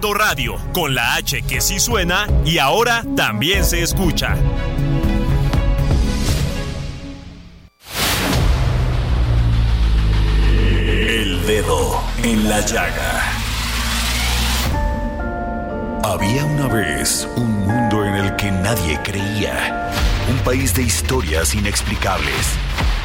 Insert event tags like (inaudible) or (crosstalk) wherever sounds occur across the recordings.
Radio, con la H que sí suena y ahora también se escucha. El dedo en la llaga. Había una vez un mundo en el que nadie creía. Un país de historias inexplicables.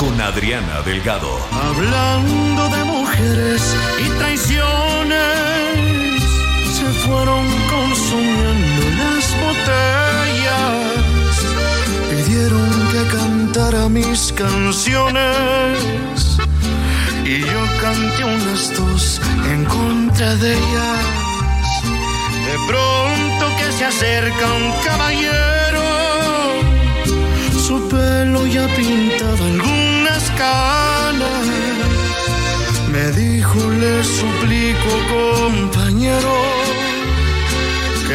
con Adriana Delgado. Hablando de mujeres y traiciones, se fueron consumiendo las botellas. Pidieron que cantara mis canciones y yo canté unas dos en contra de ellas. De pronto que se acerca un caballero,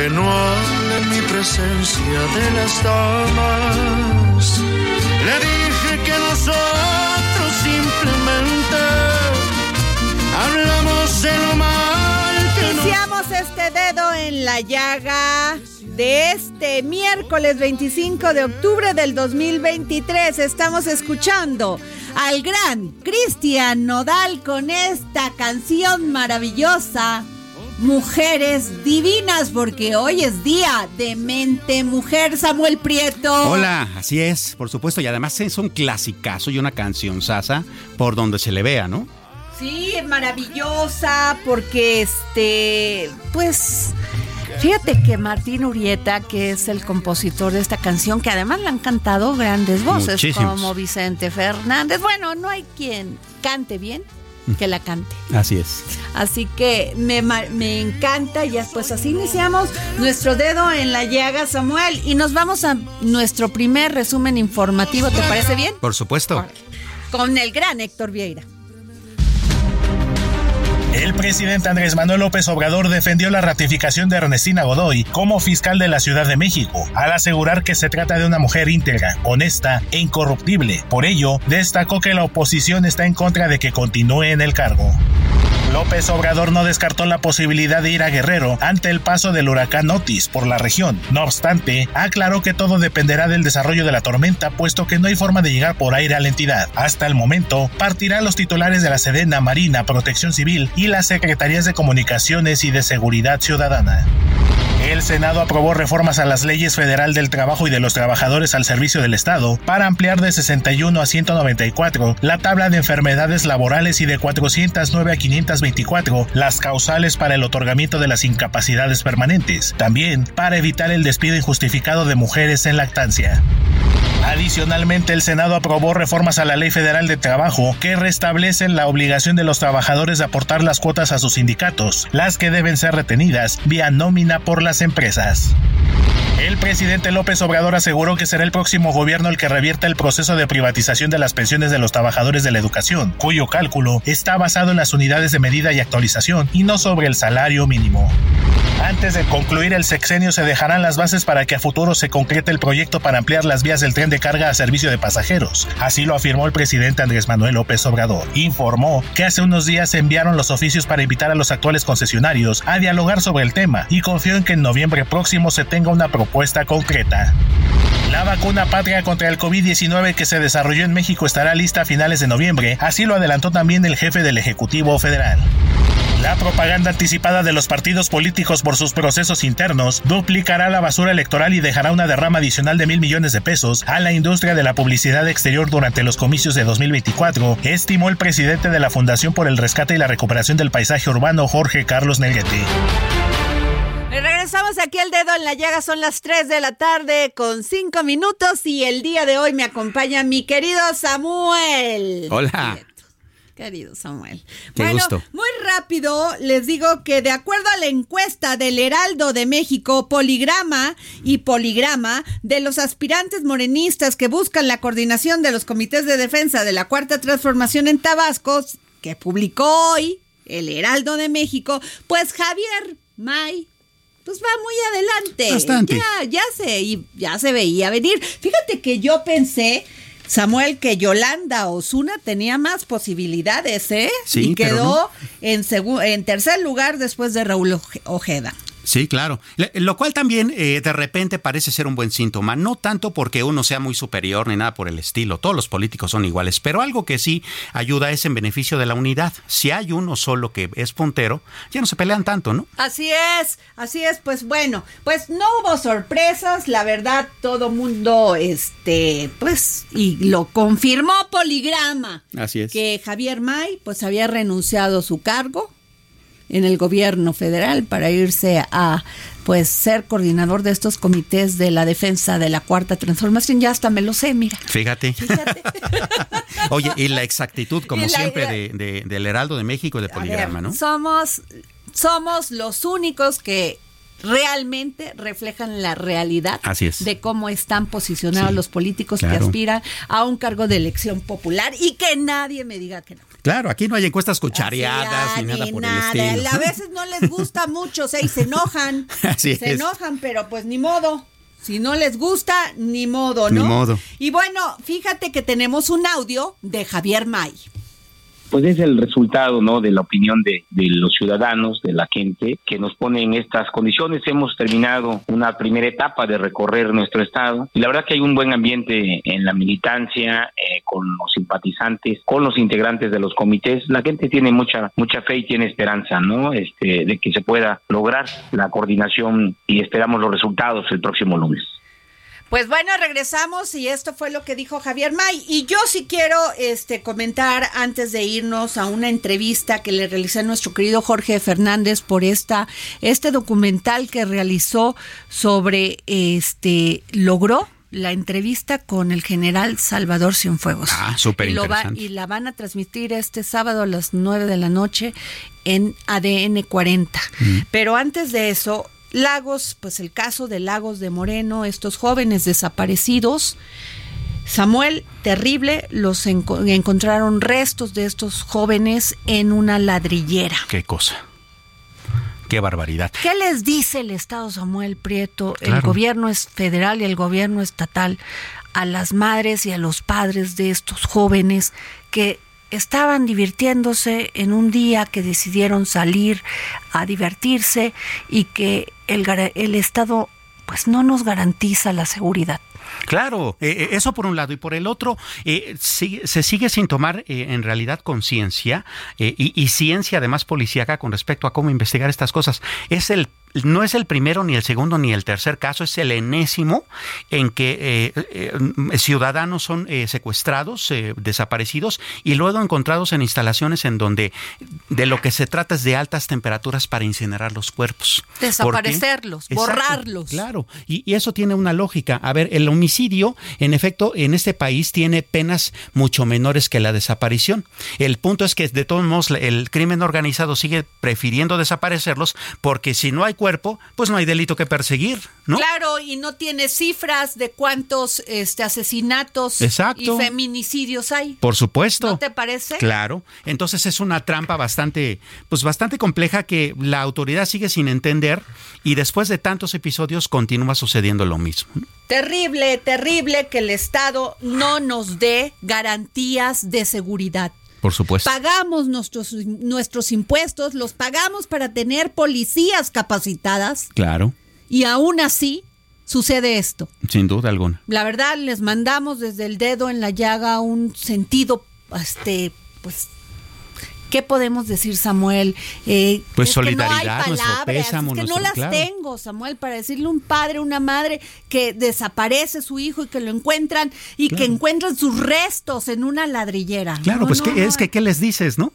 no hable mi presencia de las damas. Le dije que nosotros simplemente hablamos de lo mal que Iniciamos este dedo en la llaga de este miércoles 25 de octubre del 2023. Estamos escuchando al gran Cristian Nodal con esta canción maravillosa. Mujeres divinas, porque hoy es día de mente mujer, Samuel Prieto. Hola, así es, por supuesto, y además es un clasicazo y una canción sasa por donde se le vea, ¿no? Sí, maravillosa, porque este, pues, fíjate que Martín Urieta, que es el compositor de esta canción, que además le han cantado grandes voces, Muchísimos. como Vicente Fernández. Bueno, no hay quien cante bien que la cante. Así es. Así que me, me encanta y pues así iniciamos nuestro dedo en la llaga, Samuel, y nos vamos a nuestro primer resumen informativo, ¿te parece bien? Por supuesto. Con el gran Héctor Vieira. El presidente Andrés Manuel López Obrador defendió la ratificación de Ernestina Godoy como fiscal de la Ciudad de México, al asegurar que se trata de una mujer íntegra, honesta e incorruptible. Por ello, destacó que la oposición está en contra de que continúe en el cargo. López Obrador no descartó la posibilidad de ir a Guerrero ante el paso del huracán Otis por la región. No obstante, aclaró que todo dependerá del desarrollo de la tormenta, puesto que no hay forma de llegar por aire a la entidad. Hasta el momento, partirán los titulares de la Sedena, Marina, Protección Civil y las Secretarías de Comunicaciones y de Seguridad Ciudadana. El Senado aprobó reformas a las leyes federal del trabajo y de los trabajadores al servicio del Estado para ampliar de 61 a 194 la tabla de enfermedades laborales y de 409 a 524 las causales para el otorgamiento de las incapacidades permanentes, también para evitar el despido injustificado de mujeres en lactancia. Adicionalmente, el Senado aprobó reformas a la Ley Federal de Trabajo que restablecen la obligación de los trabajadores de aportar las cuotas a sus sindicatos, las que deben ser retenidas vía nómina por las empresas. El presidente López Obrador aseguró que será el próximo gobierno el que revierta el proceso de privatización de las pensiones de los trabajadores de la educación, cuyo cálculo está basado en las unidades de medida y actualización y no sobre el salario mínimo. Antes de concluir el sexenio se dejarán las bases para que a futuro se concrete el proyecto para ampliar las vías del tren de carga a servicio de pasajeros. Así lo afirmó el presidente Andrés Manuel López Obrador. Informó que hace unos días se enviaron los oficios para invitar a los actuales concesionarios a dialogar sobre el tema y confió en que en noviembre próximo se tenga una propuesta concreta. La vacuna patria contra el COVID-19 que se desarrolló en México estará lista a finales de noviembre, así lo adelantó también el jefe del Ejecutivo Federal. La propaganda anticipada de los partidos políticos por sus procesos internos duplicará la basura electoral y dejará una derrama adicional de mil millones de pesos a la industria de la publicidad exterior durante los comicios de 2024, estimó el presidente de la Fundación por el Rescate y la Recuperación del Paisaje Urbano, Jorge Carlos Nelguete. Regresamos aquí el dedo en la llaga, son las 3 de la tarde con 5 minutos y el día de hoy me acompaña mi querido Samuel. Hola. Querido Samuel. Qué bueno, gusto. muy rápido les digo que de acuerdo a la encuesta del Heraldo de México, Poligrama y Poligrama, de los aspirantes morenistas que buscan la coordinación de los comités de defensa de la Cuarta Transformación en Tabasco, que publicó hoy el Heraldo de México, pues Javier May pues va muy adelante. Bastante. Ya, ya se, y ya se veía venir. Fíjate que yo pensé, Samuel, que Yolanda Osuna tenía más posibilidades, ¿eh? Sí, y quedó no. en, en tercer lugar después de Raúl Oje- Ojeda. Sí, claro. Le- Lo cual también eh, de repente parece ser un buen síntoma. No tanto porque uno sea muy superior ni nada por el estilo. Todos los políticos son iguales. Pero algo que sí ayuda es en beneficio de la unidad. Si hay uno solo que es puntero, ya no se pelean tanto, ¿no? Así es, así es, pues bueno, pues no hubo sorpresas, la verdad, todo mundo, este, pues, y lo confirmó Poligrama. Así es. Que Javier May, pues había renunciado a su cargo en el gobierno federal para irse a, pues, ser coordinador de estos comités de la defensa de la cuarta transformación. Ya hasta me lo sé, mira. Fíjate. Fíjate. (laughs) Oye, y la exactitud, como la- siempre, de, de- del Heraldo de México y de ver, Poligrama, ¿no? Somos, somos los únicos que realmente reflejan la realidad Así es. de cómo están posicionados Sí, los políticos que aspiran a un cargo de elección popular y que nadie me diga que no. Claro, aquí no hay encuestas cuchareadas ni nada ni por nada. el estilo. A veces no les gusta mucho, o sea, y se enojan. (laughs) Así se es. enojan, pero pues ni modo. Si no les gusta, ni modo, Ni ¿no? modo. Y bueno, fíjate que tenemos un audio de Javier May. Pues es el resultado no de la opinión de, de los ciudadanos de la gente que nos pone en estas condiciones. Hemos terminado una primera etapa de recorrer nuestro estado y la verdad que hay un buen ambiente en la militancia eh, con los simpatizantes con los integrantes de los comités. La gente tiene mucha mucha fe y tiene esperanza no este de que se pueda lograr la coordinación y esperamos los resultados el próximo lunes Pues bueno, regresamos y esto fue lo que dijo Javier May. Y yo sí quiero este, comentar antes de irnos a una entrevista que le realicé a nuestro querido Jorge Fernández por esta, este documental que realizó sobre este logró la entrevista con el general Salvador Cienfuegos. Ah, súper interesante. Y la van a transmitir este sábado a las 9 de la noche en ADN 40. Mm. Pero antes de eso, Lagos, pues el caso de Lagos de Moreno, estos jóvenes desaparecidos. Samuel, terrible, los enco- encontraron restos de estos jóvenes en una ladrillera. Qué cosa. Qué barbaridad. ¿Qué les dice el Estado Samuel Prieto, el gobierno es federal y el gobierno estatal a las madres y a los padres de estos jóvenes que estaban divirtiéndose en un día que decidieron salir a divertirse y que el, gara- el Estado pues no nos garantiza la seguridad? Claro, eh, eh, eso por un lado. Y por el otro, eh, sigue- se sigue sin tomar eh, en realidad conciencia eh, y, y ciencia además policíaca con respecto a cómo investigar estas cosas. Es el no es el primero, ni el segundo, ni el tercer caso, es el enésimo en que eh, eh, ciudadanos son eh, secuestrados, eh, desaparecidos y luego encontrados en instalaciones en donde de lo que se trata es de altas temperaturas para incinerar los cuerpos. Desaparecerlos, Exacto, borrarlos. Claro, y, y eso tiene una lógica. A ver, el homicidio, en efecto, en este país tiene penas mucho menores que la desaparición. El punto es que de todos modos el crimen organizado sigue prefiriendo desaparecerlos porque si no hay cuerpo, pues no hay delito que perseguir, ¿no? Claro, y no tiene cifras de cuántos este, asesinatos Exacto. y feminicidios hay. Por supuesto. ¿No te parece? Claro. Entonces es una trampa bastante, pues bastante compleja que la autoridad sigue sin entender y después de tantos episodios continúa sucediendo lo mismo. Terrible, terrible que el Estado no nos dé garantías de seguridad. Por supuesto. Pagamos nuestros, nuestros impuestos, los pagamos para tener policías capacitadas Claro, y aún así sucede esto. sin duda alguna. La verdad, les mandamos desde el dedo en la llaga un sentido, este, pues, ¿qué podemos decir, Samuel? Eh, pues solidaridad, no hay es que no las tengo, Samuel, para decirle a un padre, una madre que desaparece su hijo y que lo encuentran y que encuentran sus restos en una ladrillera. Claro, pues que, es que, ¿qué les dices, no?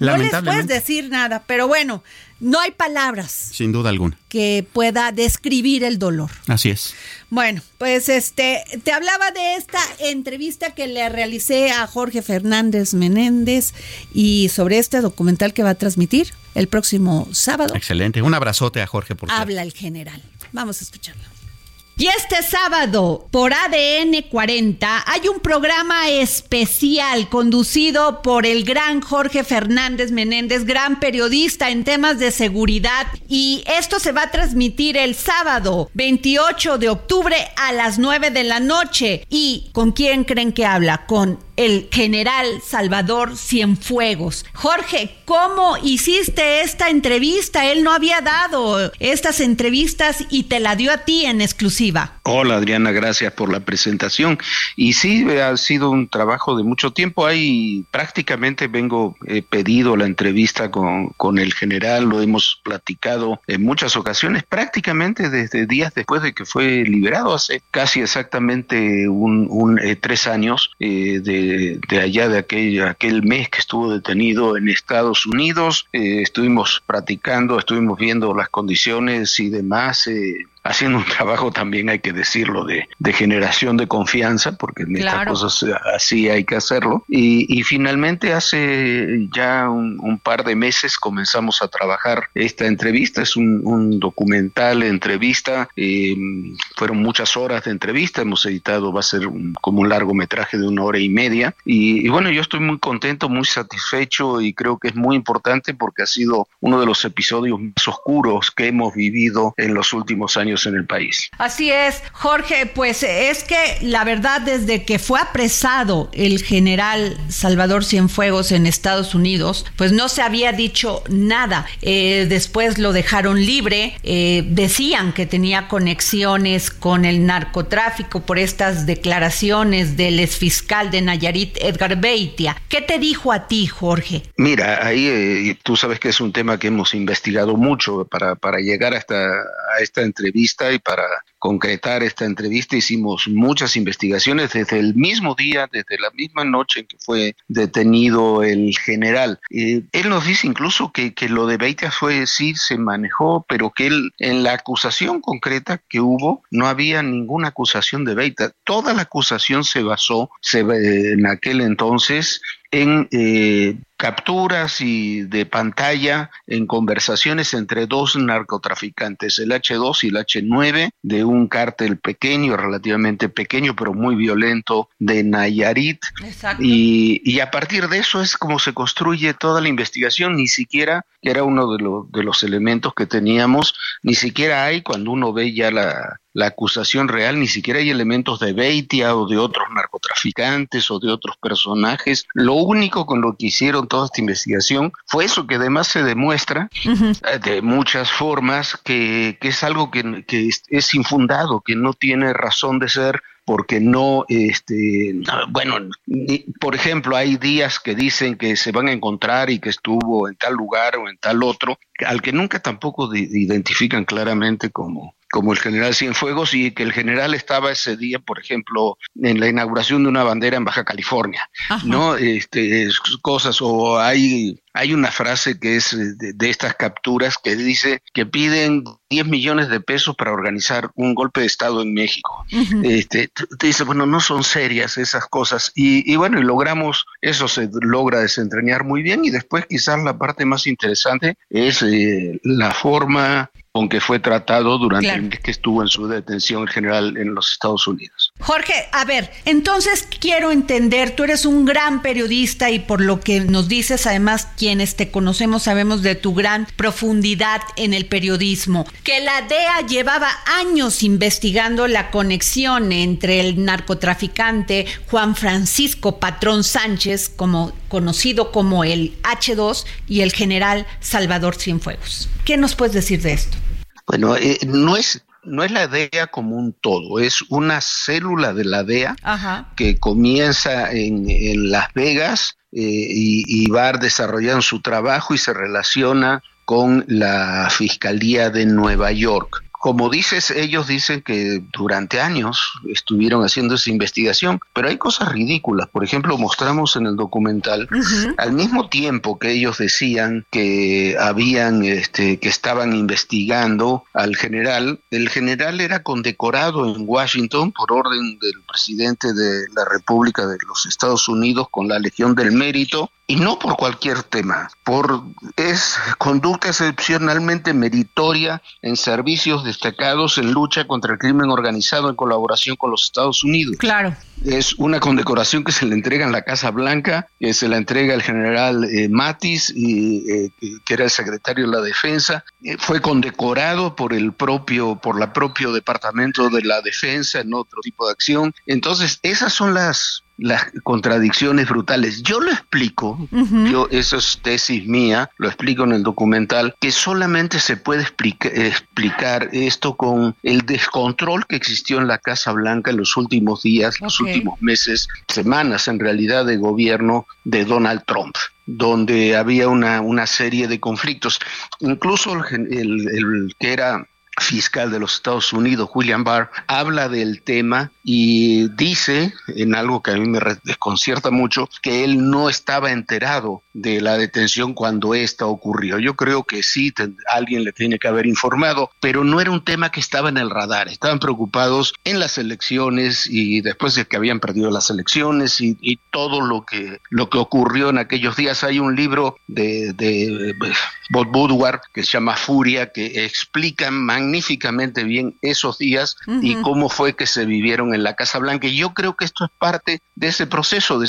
No les puedes decir nada, pero bueno, no hay palabras. Sin duda alguna. Que pueda describir el dolor. Así es. Bueno, pues este, te hablaba de esta entrevista que le realicé a Jorge Fernández Menéndez y sobre este documental que va a transmitir el próximo sábado. Excelente. Un abrazote a Jorge por Habla el general. Vamos a escucharlo. Y este sábado, por ADN 40, hay un programa especial conducido por el gran Jorge Fernández Menéndez, gran periodista en temas de seguridad. Y esto se va a transmitir el sábado 28 de octubre a las 9 de la noche. ¿Y con quién creen que habla? Con el general Salvador Cienfuegos. Jorge, ¿cómo hiciste esta entrevista? Él no había dado estas entrevistas y te la dio a ti en exclusiva. Hola Adriana, gracias por la presentación. Y sí, ha sido un trabajo de mucho tiempo. Ahí prácticamente vengo, pedido la entrevista con, con el general, lo hemos platicado en muchas ocasiones, prácticamente desde días después de que fue liberado, hace casi exactamente un, eh, tres años eh, de de, allá de aquel, aquel mes que estuvo detenido en Estados Unidos. Eh, estuvimos practicando, estuvimos viendo las condiciones y demás. Eh, haciendo un trabajo también, hay que decirlo, de, generación de confianza, porque en estas cosas así hay que hacerlo. Y, finalmente hace ya un, par de meses comenzamos a trabajar esta entrevista, es un, documental entrevista, eh, fueron muchas horas de entrevista, hemos editado, va a ser como un largometraje de una hora y media. Y, y bueno, yo estoy muy contento, muy satisfecho y creo que es muy importante porque ha sido uno de los episodios más oscuros que hemos vivido en los últimos años en el país. Así es, Jorge, pues es que la verdad desde que fue apresado el general Salvador Cienfuegos en Estados Unidos, pues no se había dicho nada. Eh, después lo dejaron libre, eh, decían que tenía conexiones con el narcotráfico por estas declaraciones del exfiscal de Nayarit, Edgar Beitia. ¿Qué te dijo a ti, Jorge? Mira, ahí eh, tú sabes que es un tema que hemos investigado mucho para, para llegar hasta a esta entrevista y para concretar esta entrevista hicimos muchas investigaciones desde el mismo día, desde la misma noche en que fue detenido el general. él nos dice incluso que, que lo de Beitia fue, sí, se manejó, pero que él, en la acusación concreta que hubo, no había ninguna acusación de Beitia. Toda la acusación se basó se, en aquel entonces en eh, capturas y de pantalla en conversaciones entre dos narcotraficantes, el H2 y el H9, de un cártel pequeño, relativamente pequeño, pero muy violento, de Nayarit. Y, y, a partir de eso es como se construye toda la investigación, ni siquiera, que era uno de, de los elementos que teníamos, ni siquiera hay cuando uno ve ya la, la acusación real, ni siquiera hay elementos de Beitia o de otros narcotraficantes o de otros personajes. Lo único con lo que hicieron toda esta investigación. Fue eso, que además se demuestra eh, de muchas formas que, que es algo que, que es infundado, que no tiene razón de ser porque no, este, bueno, por ejemplo, hay días que dicen que se van a encontrar y que estuvo en tal lugar o en tal otro, al que nunca tampoco identifican claramente como, como el general Cienfuegos y que el general estaba ese día, por ejemplo, en la inauguración de una bandera en Baja California, ¿no? Este, cosas, o hay, hay una frase que es de, estas capturas que dice que piden 10 millones de pesos para organizar un golpe de Estado en México. este, te dice, bueno, no son serias esas cosas. Y, y bueno, y logramos, eso se logra desentrañar muy bien y después quizás la parte más interesante es eh, la forma con que fue tratado durante el mes que estuvo en su detención en general en los Estados Unidos. Jorge, a ver, entonces quiero entender, tú eres un gran periodista y por lo que nos dices, además quienes te conocemos sabemos de tu gran profundidad en el periodismo, que la DEA llevaba años investigando la conexión entre el narcotraficante Juan Francisco Patrón Sánchez, como conocido como el H2, y el general Salvador Cienfuegos. ¿Qué nos puedes decir de esto? Bueno, eh, no es no es la DEA como un todo, es una célula de la DEA que comienza en, en Las Vegas y, y va desarrollando su trabajo y se relaciona con la Fiscalía de Nueva York. Como dices, ellos dicen que durante años estuvieron haciendo esa investigación, pero hay cosas ridículas. Por ejemplo, mostramos en el documental, al mismo tiempo que ellos decían que habían, este, que estaban investigando al general, el general era condecorado en Washington por orden del presidente de la República de los Estados Unidos con la Legión del Mérito y no por cualquier tema, por es conducta excepcionalmente meritoria en servicios destacados en lucha contra el crimen organizado en colaboración con los Estados Unidos. Claro. Es una condecoración que se le entrega en la Casa Blanca, que se la entrega el general eh, Matis, y, eh, que era el secretario de la Defensa. Eh, fue condecorado por el propio, por la propio Departamento de la Defensa en otro tipo de acción. Entonces, esas son las las contradicciones brutales. Yo lo explico, yo eso es tesis mía, lo explico en el documental, que solamente se puede explicar esto con el descontrol que existió en la Casa Blanca en los últimos días, los últimos meses, semanas en realidad de gobierno de Donald Trump donde había una, una serie de conflictos. Incluso el, el que era fiscal de los Estados Unidos, William Barr, habla del tema y dice, en algo que a mí me desconcierta mucho, que él no estaba enterado de la detención cuando esta ocurrió. Yo creo que sí, alguien le tiene que haber informado, pero no era un tema que estaba en el radar. Estaban preocupados en las elecciones y después de que habían perdido las elecciones y, todo lo que, lo que ocurrió en aquellos días. Hay un libro de, de Bob Woodward que se llama Furia que explica magníficamente bien esos días y cómo fue que se vivieron en la Casa Blanca. Y yo creo que esto es parte de ese proceso de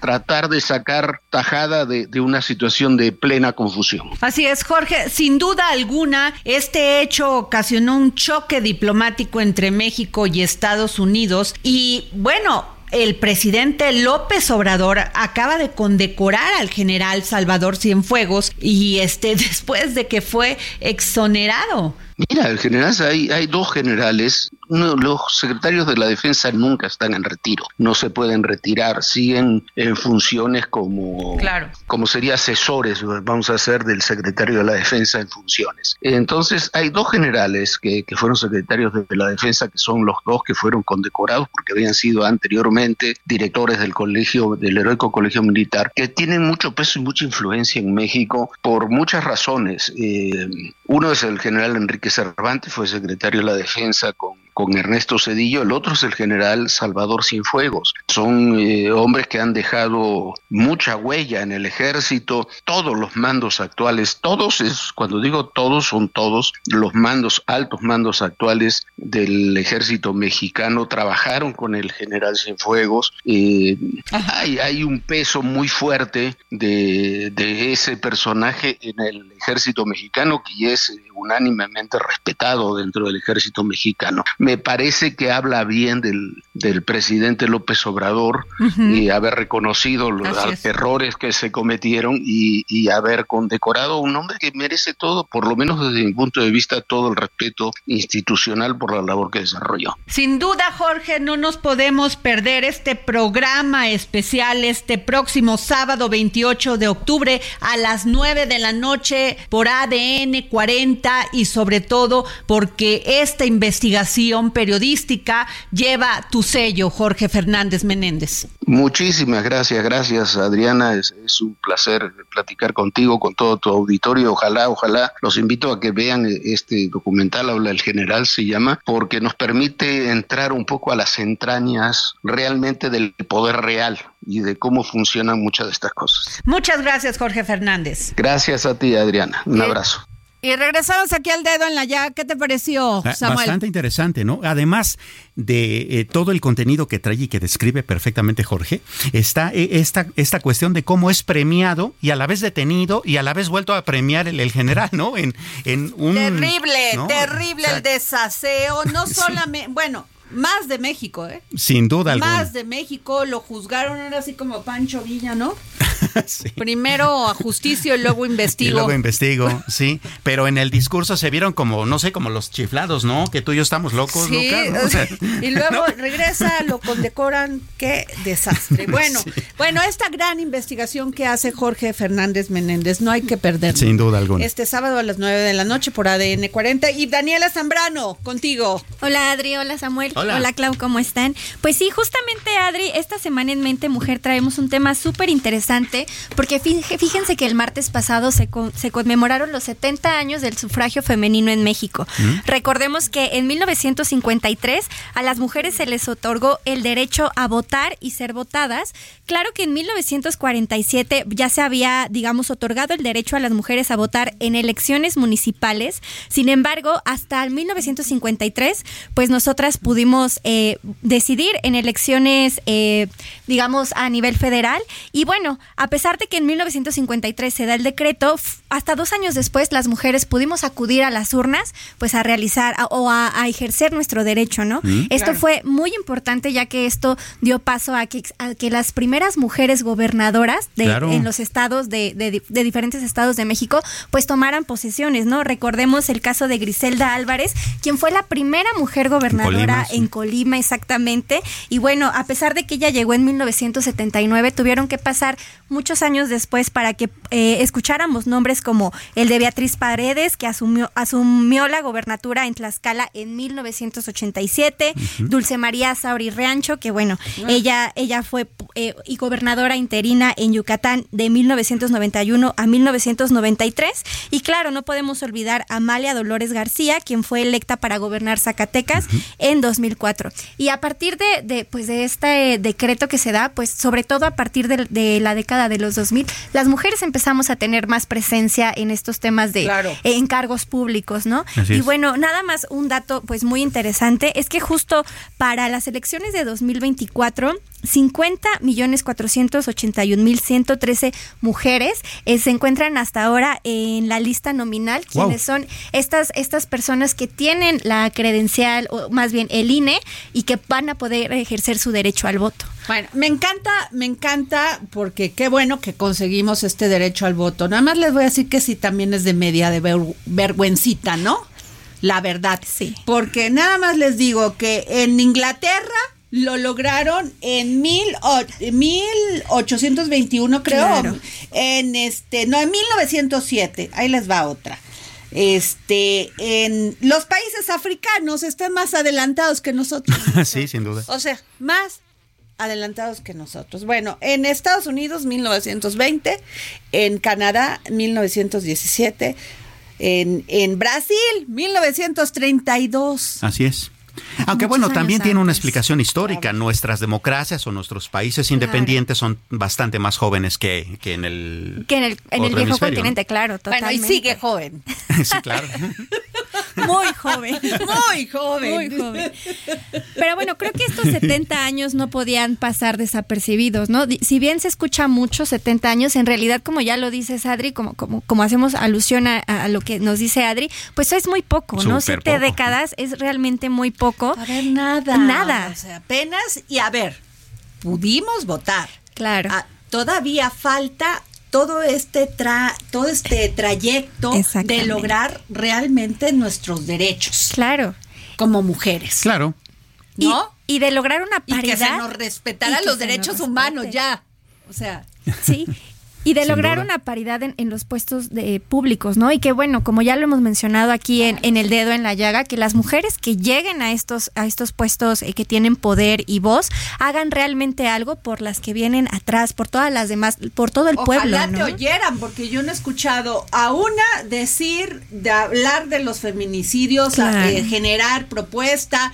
tratar de sacar tajada de, de, una situación de plena confusión. Así es, Jorge. Sin duda alguna, este hecho ocasionó un choque diplomático entre México y Estados Unidos. Y bueno, el presidente López Obrador acaba de condecorar al general Salvador Cienfuegos y este (laughs) después de que fue exonerado. Mira, el general, hay, hay dos generales. los secretarios de la defensa nunca están en retiro, no se pueden retirar, siguen en funciones como, claro. como sería asesores, vamos a ser del secretario de la defensa en funciones. Entonces, hay dos generales que, que fueron secretarios de la defensa, que son los dos que fueron condecorados porque habían sido anteriormente directores del colegio, del heroico colegio militar, que tienen mucho peso y mucha influencia en México por muchas razones. Eh, uno es el general Enrique Cervantes, fue secretario de la Defensa con con Ernesto Cedillo, el otro es el general Salvador Cienfuegos. Son eh, hombres que han dejado mucha huella en el ejército, todos los mandos actuales, todos es, cuando digo todos, son todos los mandos, altos mandos actuales del ejército mexicano trabajaron con el general Cienfuegos. Eh, hay, hay, un peso muy fuerte de, de, ese personaje en el ejército mexicano que es unánimemente respetado dentro del ejército mexicano me parece que habla bien del, del presidente López Obrador y haber reconocido los errores que se cometieron y, y, haber condecorado a un hombre que merece todo, por lo menos desde mi punto de vista, todo el respeto institucional por la labor que desarrolló. Sin duda, Jorge, no nos podemos perder este programa especial este próximo sábado 28 de octubre a las 9 de la noche por ADN 40 y sobre todo porque esta investigación periodística lleva tu sello, Jorge Fernández Menéndez. Muchísimas gracias, gracias Adriana, es, un placer platicar contigo, con todo tu auditorio, ojalá, ojalá, los invito a que vean este documental, habla el general, se llama, porque nos permite entrar un poco a las entrañas realmente del poder real y de cómo funcionan muchas de estas cosas. Muchas gracias, Jorge Fernández. Gracias a ti, Adriana. Un abrazo. Y regresamos aquí al dedo en la llaga. ¿Qué te pareció, ah, Samuel? Bastante interesante, ¿no? Además de eh, todo el contenido que trae y que describe perfectamente Jorge, está eh, esta, esta cuestión de cómo es premiado y a la vez detenido y a la vez vuelto a premiar el, general, ¿no? En, en un. Terrible, terrible el desaseo. No (laughs) solamente. Bueno, más de México, ¿eh? Sin duda Más de México, lo juzgaron ahora así como Pancho Villa, ¿no? (laughs) (laughs) Primero a justicia y luego (laughs) investigo. Y luego investigo, sí. Pero en el discurso se vieron como, no sé, como los chiflados, ¿no? Que tú y yo estamos locos, sí, y luego (laughs) regresa, lo condecoran. Qué desastre. Bueno, bueno, esta gran investigación que hace Jorge Fernández Menéndez, no hay que perderla. Sin duda alguna. Este sábado a las 9 de la noche por ADN 40. Y Daniela Zambrano, contigo. Hola Adri, hola Samuel. Hola. hola Clau, ¿cómo están? Pues sí, justamente Adri, esta semana en Mente Mujer traemos un tema súper interesante porque fíjense que el martes pasado se, se, conmemoraron los 70 años del sufragio femenino en México. ¿Mm? Recordemos que en 1953 a las mujeres se les otorgó el derecho a votar y ser votadas. Claro que en 1947 ya se había, digamos, otorgado el derecho a las mujeres a votar en elecciones municipales. Sin embargo, hasta el 1953, pues nosotras pudimos eh, decidir en elecciones, eh, digamos, a nivel federal. Y bueno, a pesar de que en 1953 se da el decreto, hasta dos años después las mujeres pudimos acudir a las urnas, pues a realizar o a, ejercer nuestro derecho, ¿no? Mm. esto fue muy importante ya que esto dio paso a que, que las primeras mujeres gobernadoras de, en los estados de, de, diferentes estados de México, pues tomaran posesiones, ¿no? Recordemos el caso de Griselda Álvarez, quien fue la primera mujer gobernadora en Colima, exactamente. Y bueno, a pesar de que ella llegó en 1979, tuvieron que pasar muchos años después para que eh, escucháramos nombres como el de Beatriz Paredes, que asumió, asumió la gobernatura en Tlaxcala en 1987, Dulce María Sauri Rancho, que bueno, ella, ella fue eh, y gobernadora interina en Yucatán de 1991 a 1993. Y claro, no podemos olvidar a Amalia Dolores García, quien fue electa para gobernar Zacatecas en 2004. Y a partir de, de, pues de este decreto que se da, pues sobre todo a partir de, de la década de los 2000, las mujeres empezamos a tener más presencia en estos temas de encargos públicos, ¿no? y bueno, nada más un dato pues muy interesante es que justo para las elecciones de 2024 50 millones 481 mil 113 mujeres eh, se encuentran hasta ahora en la lista nominal, quienes son estas, estas personas que tienen la credencial, o más bien el INE, y que van a poder ejercer su derecho al voto. Bueno, me encanta, me encanta porque qué bueno que conseguimos este derecho al voto. Nada más les voy a decir que sí también es de media de vergüencita, ¿no? La verdad. Sí. Porque nada más les digo que en Inglaterra lo lograron en mil, 1821 creo. En este, no, en 1907. Ahí les va otra este, en los países africanos están más adelantados que nosotros. (laughs) sí, sin duda. O sea, más adelantados que nosotros. Bueno, en Estados Unidos 1920, en Canadá 1917, en, en Brasil 1932. Así es. Aunque bueno, también tiene una explicación histórica. Nuestras democracias o nuestros países independientes son bastante más jóvenes que, que en el que en el, en el viejo continente, claro, totalmente. Bueno, y sigue joven. (laughs) sí, claro. (laughs) Muy joven. Muy joven. Muy joven. Pero bueno, creo que estos 70 años no podían pasar desapercibidos, ¿no? Si bien se escucha mucho 70 años, en realidad, como ya lo dices Adri, como, como, como hacemos alusión a, lo que nos dice Adri, pues es muy poco, ¿no? Siete décadas es realmente muy poco. A ver, nada. Nada. O sea, apenas, y a ver, pudimos votar. Claro. Ah, todavía falta todo este tra todo este trayecto de lograr realmente nuestros derechos. Claro. Como mujeres. Claro. ¿No? Y, de lograr una paridad. Y que se nos respetara los derechos humanos ya. O sea. Sí. Y de lograr una paridad en, los puestos de, públicos, ¿no? Y que bueno, como ya lo hemos mencionado aquí en, en, el dedo en la llaga, que las mujeres que lleguen a estos, a estos puestos eh, que tienen poder y voz, hagan realmente algo por las que vienen atrás, por todas las demás, por todo el pueblo. Ojalá te oyeran, porque yo no he escuchado a una decir, de hablar de los feminicidios, eh, generar propuesta,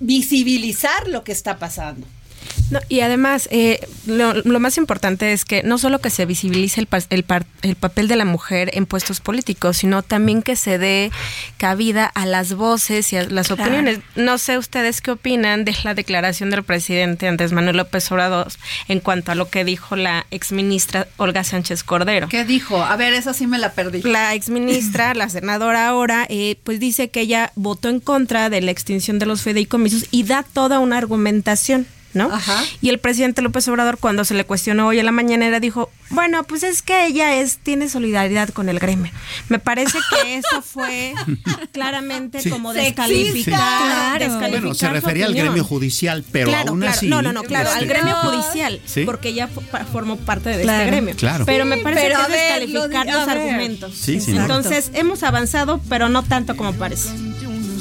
visibilizar lo que está pasando y además, eh, lo, más importante es que no solo que se visibilice el, el, el, papel de la mujer en puestos políticos, sino también que se dé cabida a las voces y a las opiniones. No sé ustedes qué opinan de la declaración del presidente Andrés Manuel López Obrador en cuanto a lo que dijo la exministra Olga Sánchez Cordero. ¿Qué dijo? A ver, esa sí me la perdí. La exministra, la senadora ahora, eh, pues dice que ella votó en contra de la extinción de los fideicomisos y da toda una argumentación ¿no? Y el presidente López Obrador, cuando se le cuestionó hoy en la mañanera, dijo, bueno, pues es que ella es, tiene solidaridad con el gremio. Me parece que (laughs) eso fue claramente como descalificar, Bueno, se refería al gremio judicial, pero aún así... No, no, no, claro, al este, gremio judicial, porque ella formó parte de este gremio. Claro. Pero me parece que es descalificar los argumentos. Sí, sí. Entonces, hemos avanzado, pero no tanto como parece.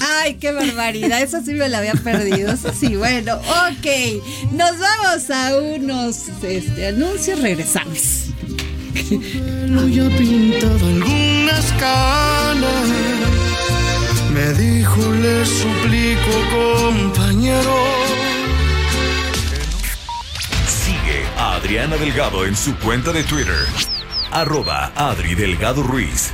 Ay, qué barbaridad. Eso sí me la había perdido. Eso sí, bueno, ok. Nos vamos a unos este, anuncios. Regresamos. No ya pintado algunas canas. Me dijo, le suplico, compañero. Sigue a Adriana Delgado en su cuenta de Twitter. Arroba Adri Delgado Ruiz.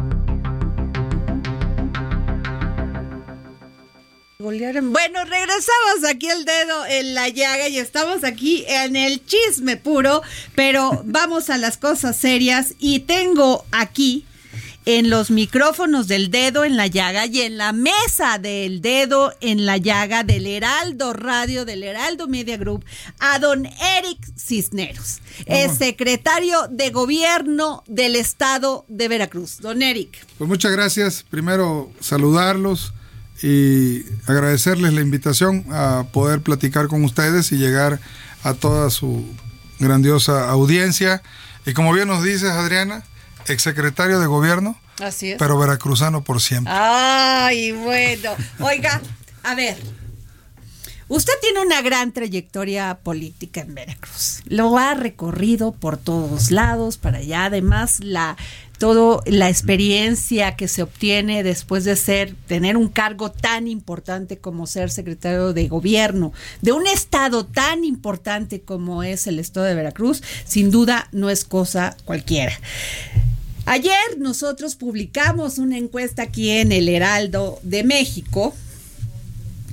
Bueno, regresamos aquí el dedo en la llaga y estamos aquí en el chisme puro, pero (laughs) vamos a las cosas serias y tengo aquí en los micrófonos del dedo en la llaga y en la mesa del dedo en la llaga del Heraldo Radio, del Heraldo Media Group, a don Eric Cisneros, el secretario de gobierno del estado de Veracruz. Don Eric. Pues muchas gracias. Primero saludarlos y agradecerles la invitación a poder platicar con ustedes y llegar a toda su grandiosa audiencia. Y como bien nos dices, Adriana, exsecretario de gobierno, Así es. pero veracruzano por siempre. Ay, bueno. Oiga, a ver. Usted tiene una gran trayectoria política en Veracruz. Lo ha recorrido por todos lados, para allá. Además, la todo la experiencia que se obtiene después de ser tener un cargo tan importante como ser secretario de gobierno de un estado tan importante como es el estado de Veracruz, sin duda no es cosa cualquiera. Ayer nosotros publicamos una encuesta aquí en el Heraldo de México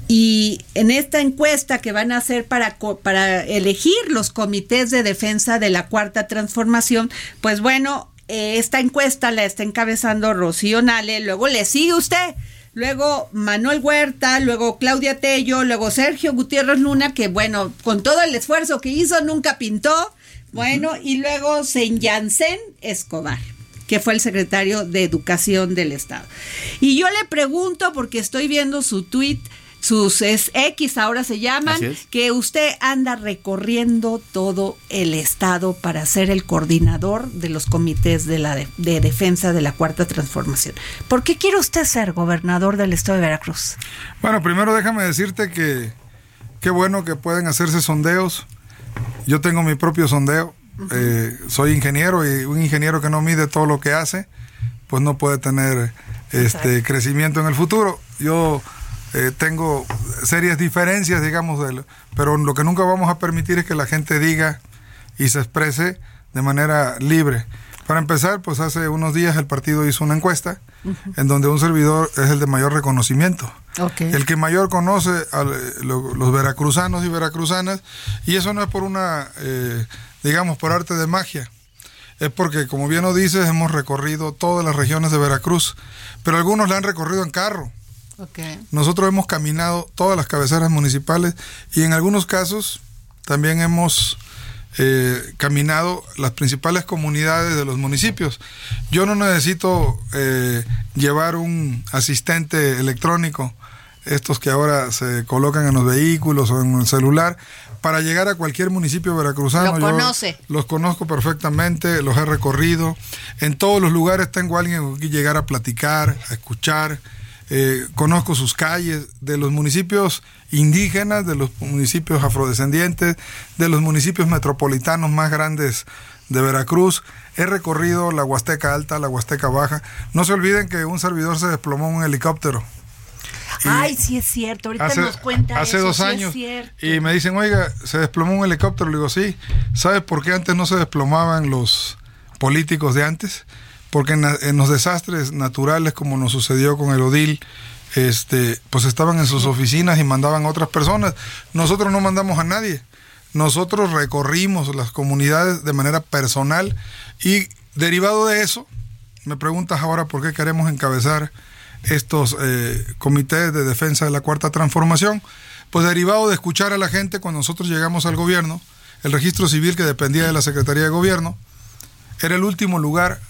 y en esta encuesta que van a hacer para, para elegir los comités de defensa de la cuarta transformación, pues bueno, eh, esta encuesta la está encabezando Rocío Nale, luego le sigue usted, luego Manuel Huerta, luego Claudia Tello, luego Sergio Gutiérrez Luna, que bueno, con todo el esfuerzo que hizo nunca pintó, bueno, y luego Senyancén Escobar que fue el secretario de Educación del Estado. Y yo le pregunto, porque estoy viendo su tweet, sus es X ahora se llaman, que usted anda recorriendo todo el estado para ser el coordinador de los comités de la de, defensa de la cuarta transformación. ¿Por qué quiere usted ser gobernador del estado de Veracruz? Bueno, primero déjame decirte que qué bueno que pueden hacerse sondeos. Yo tengo mi propio sondeo. Eh, soy ingeniero y un ingeniero que no mide todo lo que hace, pues no puede tener este crecimiento en el futuro. Yo eh, tengo serias diferencias, digamos, de pero lo que nunca vamos a permitir es que la gente diga y se exprese de manera libre. Para empezar, pues hace unos días el partido hizo una encuesta en donde un servidor es el de mayor reconocimiento. El que mayor conoce a los veracruzanos y veracruzanas, y eso no es por una, eh, digamos, por arte de magia. Es porque, como bien lo dices, hemos recorrido todas las regiones de Veracruz, pero algunos la han recorrido en carro. Nosotros hemos caminado todas las cabeceras municipales y en algunos casos también hemos eh, caminado las principales comunidades de los municipios. Yo no necesito eh, llevar un asistente electrónico, estos que ahora se colocan en los vehículos o en el celular, para llegar a cualquier municipio veracruzano. Lo conoce. los conozco perfectamente, los he recorrido. En todos los lugares tengo alguien con quien llegar a platicar, a escuchar. Eh, conozco sus calles, de los municipios indígenas, de los municipios afrodescendientes, de los municipios metropolitanos más grandes de Veracruz. He recorrido la Huasteca Alta, la Huasteca Baja. No se olviden que un servidor se desplomó en un helicóptero. Ay, sí es cierto, ahorita nos cuenta. Hace dos años. y me dicen, oiga, se desplomó un helicóptero. Le digo, sí. ¿Sabes por qué antes no se desplomaban los políticos de antes? Porque en, los desastres naturales como nos sucedió con el Odil, este, pues estaban en sus oficinas y mandaban a otras personas. Nosotros no mandamos a nadie. Nosotros recorrimos las comunidades de manera personal y derivado de eso, me preguntas ahora por qué queremos encabezar estos eh, comités de defensa de la cuarta transformación. Pues derivado de escuchar a la gente cuando nosotros llegamos al gobierno, el registro civil que dependía de la Secretaría de Gobierno, era el último lugar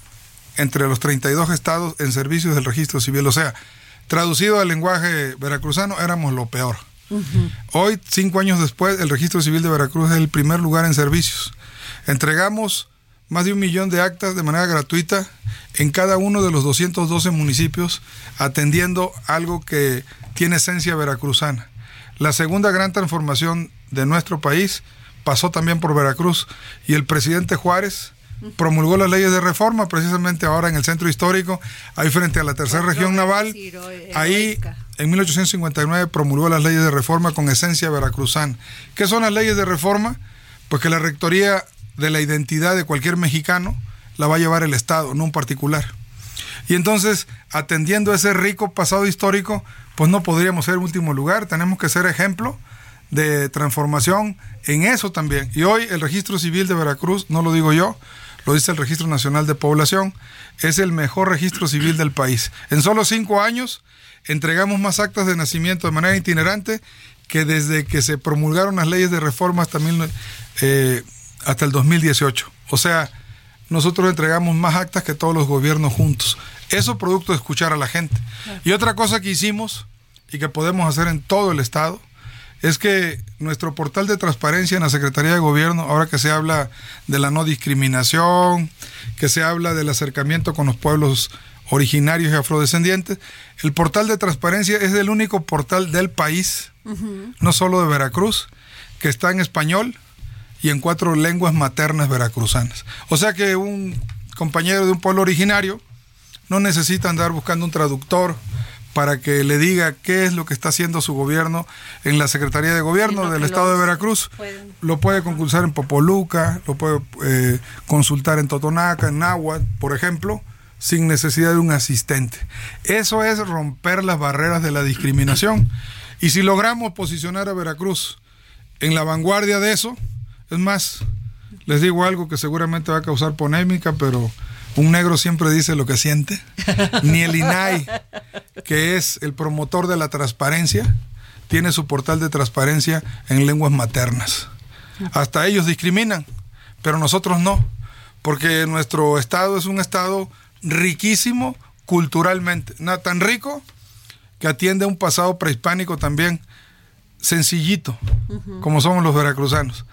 entre los 32 estados en servicios del registro civil. O sea, traducido al lenguaje veracruzano, éramos lo peor. Hoy, cinco años después, el registro civil de Veracruz es el primer lugar en servicios. Entregamos más de un millón de actas de manera gratuita en cada uno de los 212 municipios, atendiendo algo que tiene esencia veracruzana. La segunda gran transformación de nuestro país pasó también por Veracruz y el presidente Juárez promulgó las leyes de reforma precisamente ahora en el centro histórico, ahí frente a la tercera región naval. Ahí en 1859 promulgó las leyes de reforma con esencia veracruzana. ¿Qué son las leyes de reforma? Pues que la rectoría de la identidad de cualquier mexicano la va a llevar el Estado, no un particular. Y entonces, atendiendo a ese rico pasado histórico, pues no podríamos ser último lugar, tenemos que ser ejemplo de transformación en eso también. Y hoy el registro civil de Veracruz, no lo digo yo, lo dice el Registro Nacional de Población, es el mejor registro civil del país. En solo cinco años entregamos más actas de nacimiento de manera itinerante que desde que se promulgaron las leyes de reforma hasta, eh, hasta el 2018. O sea, nosotros entregamos más actas que todos los gobiernos juntos. Eso producto de escuchar a la gente. Y otra cosa que hicimos y que podemos hacer en todo el Estado es que nuestro portal de transparencia en la Secretaría de Gobierno, ahora que se habla de la no discriminación, que se habla del acercamiento con los pueblos originarios y afrodescendientes, el portal de transparencia es el único portal del país, no solo de Veracruz, que está en español y en cuatro lenguas maternas veracruzanas. O sea que un compañero de un pueblo originario no necesita andar buscando un traductor para que le diga qué es lo que está haciendo su gobierno en la Secretaría de Gobierno del Estado de Veracruz. Lo puede concursar en Popoluca, lo puede eh, consultar en Totonaca, en Náhuatl, por ejemplo, sin necesidad de un asistente. Eso es romper las barreras de la discriminación. Y si logramos posicionar a Veracruz en la vanguardia de eso, es más, les digo algo que seguramente va a causar polémica, pero un negro siempre dice lo que siente. Ni el INAI, que es el promotor de la transparencia, tiene su portal de transparencia en lenguas maternas. Hasta ellos discriminan, pero nosotros no, porque nuestro estado es un estado riquísimo culturalmente, nada tan rico que atiende a un pasado prehispánico también sencillito, como somos los veracruzanos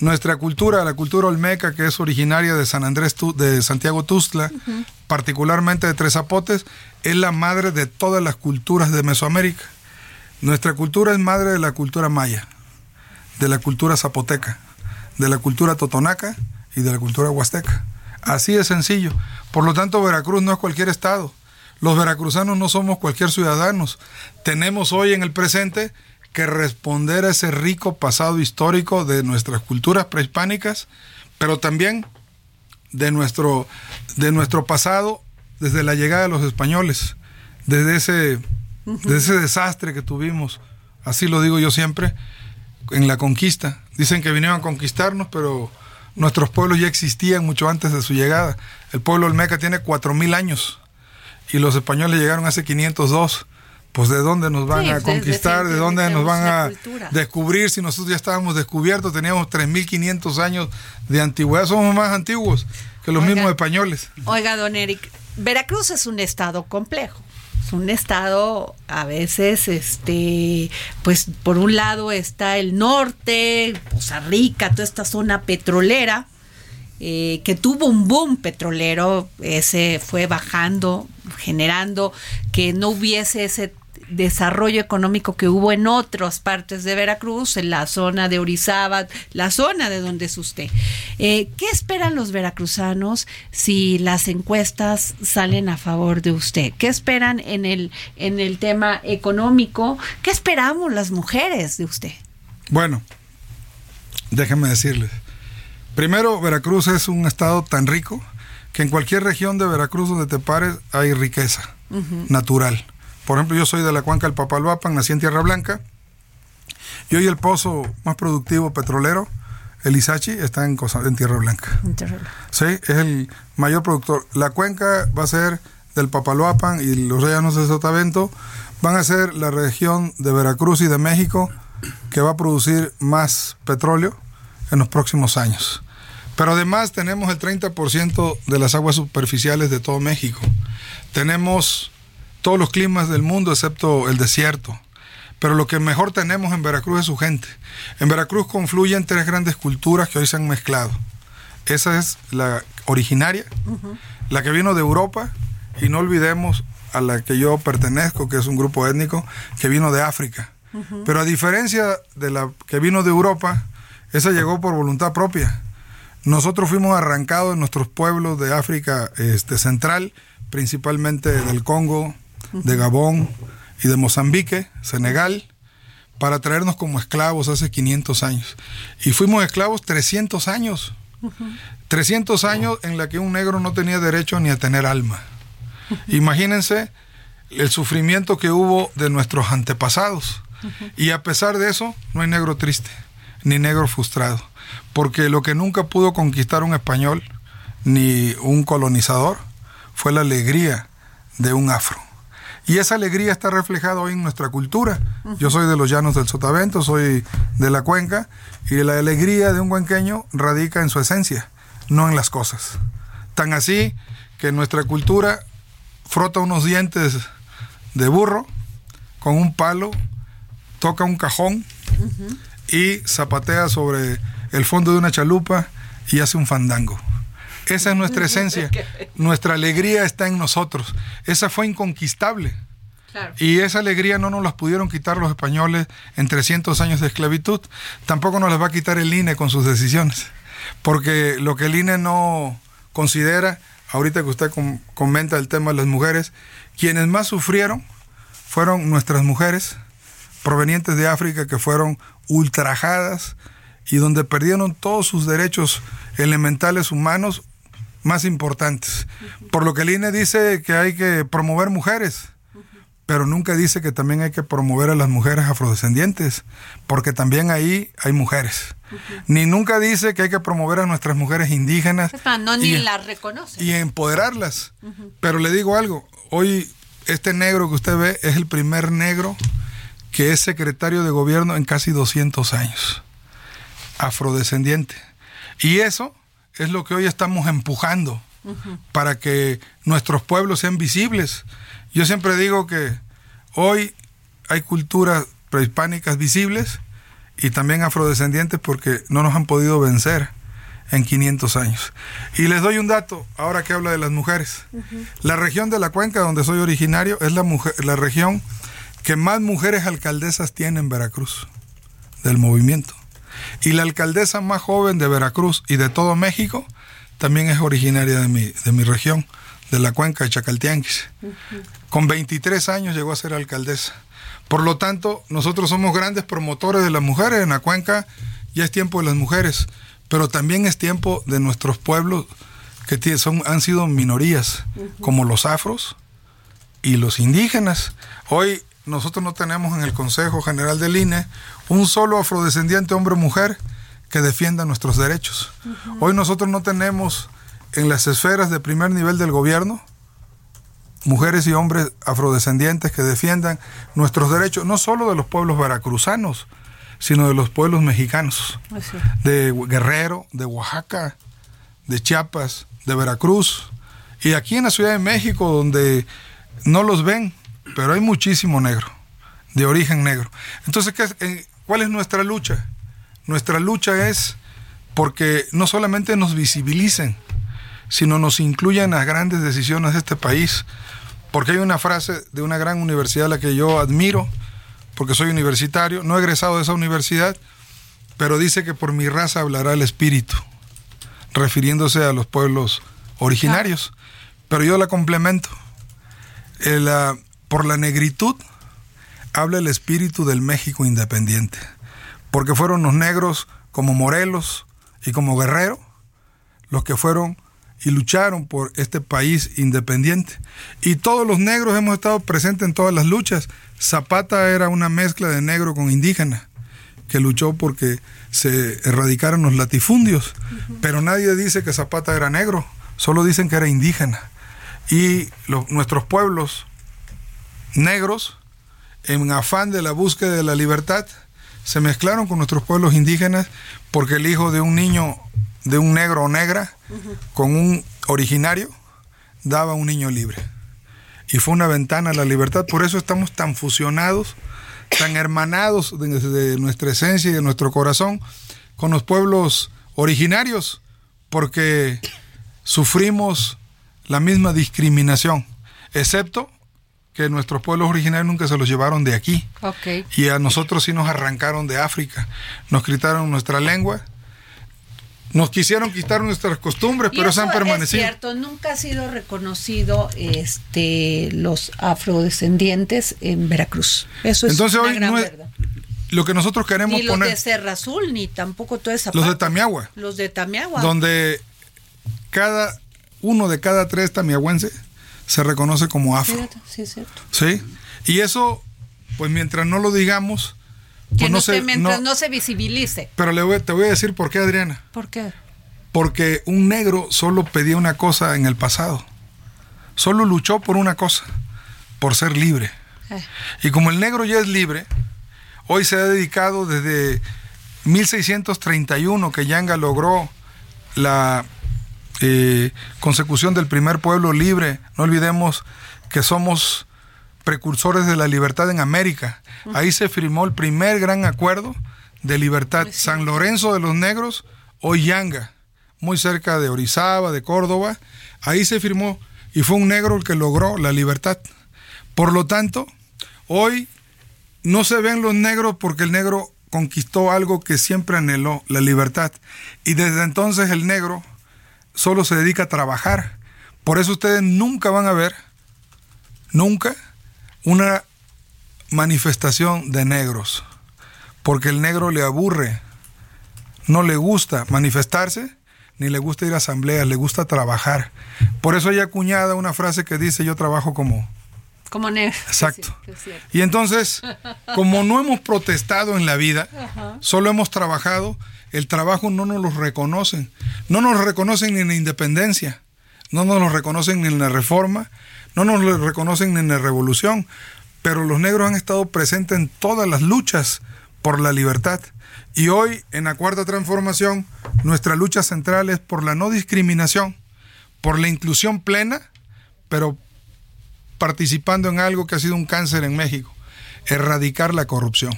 nuestra cultura, la cultura olmeca, que es originaria de San Andrés, de Santiago Tustla, particularmente de Tres Zapotes, es la madre de todas las culturas de Mesoamérica. Nuestra cultura es madre de la cultura maya, de la cultura zapoteca, de la cultura totonaca y de la cultura huasteca. Así de sencillo. Por lo tanto, Veracruz no es cualquier estado. Los veracruzanos no somos cualquier ciudadanos. Tenemos hoy en el presente que responder a ese rico pasado histórico de nuestras culturas prehispánicas, pero también de nuestro, de nuestro pasado desde la llegada de los españoles, desde ese, desde ese desastre que tuvimos, así lo digo yo siempre, en la conquista. Dicen que vinieron a conquistarnos, pero nuestros pueblos ya existían mucho antes de su llegada. El pueblo olmeca tiene 4.000 años y los españoles llegaron hace 502 pues de dónde nos van a conquistar, de, dónde nos van a descubrir si nosotros ya estábamos descubiertos, teníamos 3.500 años de antigüedad, somos más antiguos que los mismos españoles. Oiga, don Eric, Veracruz es un estado complejo. Es un estado a veces, este, pues por un lado está el norte, Poza Rica, toda esta zona petrolera, eh, que tuvo un boom petrolero, ese fue bajando, generando que no hubiese ese desarrollo económico que hubo en otras partes de Veracruz, en la zona de Orizaba, la zona de donde es usted. Eh, ¿Qué esperan los veracruzanos si las encuestas salen a favor de usted? ¿Qué esperan en el, en el tema económico? ¿Qué esperamos las mujeres de usted? Bueno, déjenme decirles. Primero, Veracruz es un estado tan rico que en cualquier región de Veracruz donde te pares hay riqueza natural por ejemplo, yo soy de la cuenca del Papalhuapan, nací en Tierra Blanca. Y hoy el pozo más productivo petrolero, el Isachi, está en, Tierra Blanca. Sí, es el mayor productor. La cuenca va a ser del Papaloapan y los rellanos de Sotavento van a ser la región de Veracruz y de México que va a producir más petróleo en los próximos años. Pero además tenemos el 30% de las aguas superficiales de todo México. Tenemos todos los climas del mundo excepto el desierto. Pero lo que mejor tenemos en Veracruz es su gente. En Veracruz confluyen tres grandes culturas que hoy se han mezclado. Esa es la originaria, la que vino de Europa, y no olvidemos a la que yo pertenezco, que es un grupo étnico que vino de África. Pero a diferencia de la que vino de Europa, esa llegó por voluntad propia. Nosotros fuimos arrancados en nuestros pueblos de África este, Central, principalmente del Congo, de Gabón y de Mozambique, Senegal, para traernos como esclavos hace 500 años. Y fuimos esclavos 300 años. 300 años en la que un negro no tenía derecho ni a tener alma. Imagínense el sufrimiento que hubo de nuestros antepasados. Y a pesar de eso, no hay negro triste, ni negro frustrado. Porque lo que nunca pudo conquistar un español, ni un colonizador, fue la alegría de un afro. Y esa alegría está reflejada hoy en nuestra cultura. Yo soy de los llanos del Sotavento, soy de la cuenca, y la alegría de un cuenqueño radica en su esencia, no en las cosas. Tan así que nuestra cultura frota unos dientes de burro con un palo, toca un cajón y zapatea sobre el fondo de una chalupa y hace un fandango. Esa es nuestra esencia. Nuestra alegría está en nosotros. Esa fue inconquistable. Y esa alegría no nos la pudieron quitar los españoles en 300 años de esclavitud. Tampoco nos las va a quitar el INE con sus decisiones. Porque lo que el INE no considera, ahorita que usted comenta el tema de las mujeres, quienes más sufrieron fueron nuestras mujeres provenientes de África que fueron ultrajadas y donde perdieron todos sus derechos elementales humanos más importantes. Por lo que el INE dice que hay que promover mujeres, pero nunca dice que también hay que promover a las mujeres afrodescendientes, porque también ahí hay mujeres. Ni nunca dice que hay que promover a nuestras mujeres indígenas. no, ni las reconoce. Y empoderarlas. Pero le digo algo, hoy este negro que usted ve es el primer negro que es secretario de gobierno en casi 200 años. Afrodescendiente. Y eso es lo que hoy estamos empujando para que nuestros pueblos sean visibles. Yo siempre digo que hoy hay culturas prehispánicas visibles y también afrodescendientes porque no nos han podido vencer en 500 años. Y les doy un dato, ahora que habla de las mujeres. La región de la cuenca donde soy originario es la, mujer, la región que más mujeres alcaldesas tiene en Veracruz, del movimiento. Y la alcaldesa más joven de Veracruz y de todo México también es originaria de mi, de mi región, de la cuenca de Chacaltianquis. Con 23 años llegó a ser alcaldesa. Por lo tanto, nosotros somos grandes promotores de las mujeres en la cuenca. Ya es tiempo de las mujeres, pero también es tiempo de nuestros pueblos que son, han sido minorías, como los afros y los indígenas. Hoy nosotros no tenemos en el Consejo General del INE un solo afrodescendiente hombre o mujer que defienda nuestros derechos. Hoy nosotros no tenemos en las esferas de primer nivel del gobierno mujeres y hombres afrodescendientes que defiendan nuestros derechos, no solo de los pueblos veracruzanos, sino de los pueblos mexicanos, de Guerrero, de Oaxaca, de Chiapas, de Veracruz, y aquí en la Ciudad de México, donde no los ven, pero hay muchísimo negro, de origen negro. Entonces, ¿qué, ¿cuál es nuestra lucha? Nuestra lucha es porque no solamente nos visibilicen, sino nos incluyan en las grandes decisiones de este país. Porque hay una frase de una gran universidad a la que yo admiro, porque soy universitario, no he egresado de esa universidad, pero dice que por mi raza hablará el espíritu, refiriéndose a los pueblos originarios. Pero yo la complemento. Ah, por la negritud habla el espíritu del México independiente, porque fueron los negros como Morelos y como Guerrero los que fueron y lucharon por este país independiente. Y todos los negros hemos estado presentes en todas las luchas. Zapata era una mezcla de negro con indígena, que luchó porque se erradicaran los latifundios. Pero nadie dice que Zapata era negro, solo dicen que era indígena. Y nuestros pueblos negros, en afán de la búsqueda de la libertad, se mezclaron con nuestros pueblos indígenas porque el hijo de un niño de un negro o negra con un originario daba un niño libre. Y fue una ventana a la libertad. Por eso estamos tan fusionados, tan hermanados de, nuestra esencia y de nuestro corazón con los pueblos originarios, porque sufrimos la misma discriminación, excepto que nuestros pueblos originarios nunca se los llevaron de aquí. Y a nosotros sí nos arrancaron de África, nos quitaron nuestra lengua, nos quisieron quitar nuestras costumbres, pero se han permanecido. Es cierto, nunca ha sido reconocido este los afrodescendientes en Veracruz. Eso es Entonces, una hoy gran verdad. Lo que nosotros queremos ni los de Serra Azul, ni tampoco toda esa Los de Tamiagua. Los de Tamiagua. Donde cada uno de cada tres tamiahuenses se reconoce como afro. Sí, es cierto. Sí. Y eso, pues mientras no lo digamos, que pues no, se, mientras no, se visibilice. Pero le te voy a decir por qué, Adriana. ¿Por qué? Porque un negro solo pedía una cosa en el pasado. Solo luchó por una cosa, por ser libre. Eh. Y como el negro ya es libre, hoy se ha dedicado desde 1631 que Yanga logró la eh, consecución del primer pueblo libre. No olvidemos que somos precursores de la libertad en América. Ahí se firmó el primer gran acuerdo de libertad. San Lorenzo de los Negros, Yanga, muy cerca de Orizaba, de Córdoba. Ahí se firmó y fue un negro el que logró la libertad. Por lo tanto, hoy no se ven los negros porque el negro conquistó algo que siempre anheló, la libertad. Y desde entonces el negro solo se dedica a trabajar. Por eso ustedes nunca van a ver, nunca, una manifestación de negros, porque el negro le aburre, no le gusta manifestarse, ni le gusta ir a asambleas, le gusta trabajar. Por eso hay acuñada una frase que dice yo trabajo como... Como negro. (laughs) Exacto. y entonces, como no hemos protestado en la vida, solo hemos trabajado, el trabajo no nos lo reconocen. No nos lo reconocen ni en la independencia, no nos lo reconocen ni en la reforma, no nos lo reconocen ni en la revolución, pero los negros han estado presentes en todas las luchas por la libertad. Y hoy, en la cuarta transformación, nuestra lucha central es por la no discriminación, por la inclusión plena, pero participando en algo que ha sido un cáncer en México, erradicar la corrupción.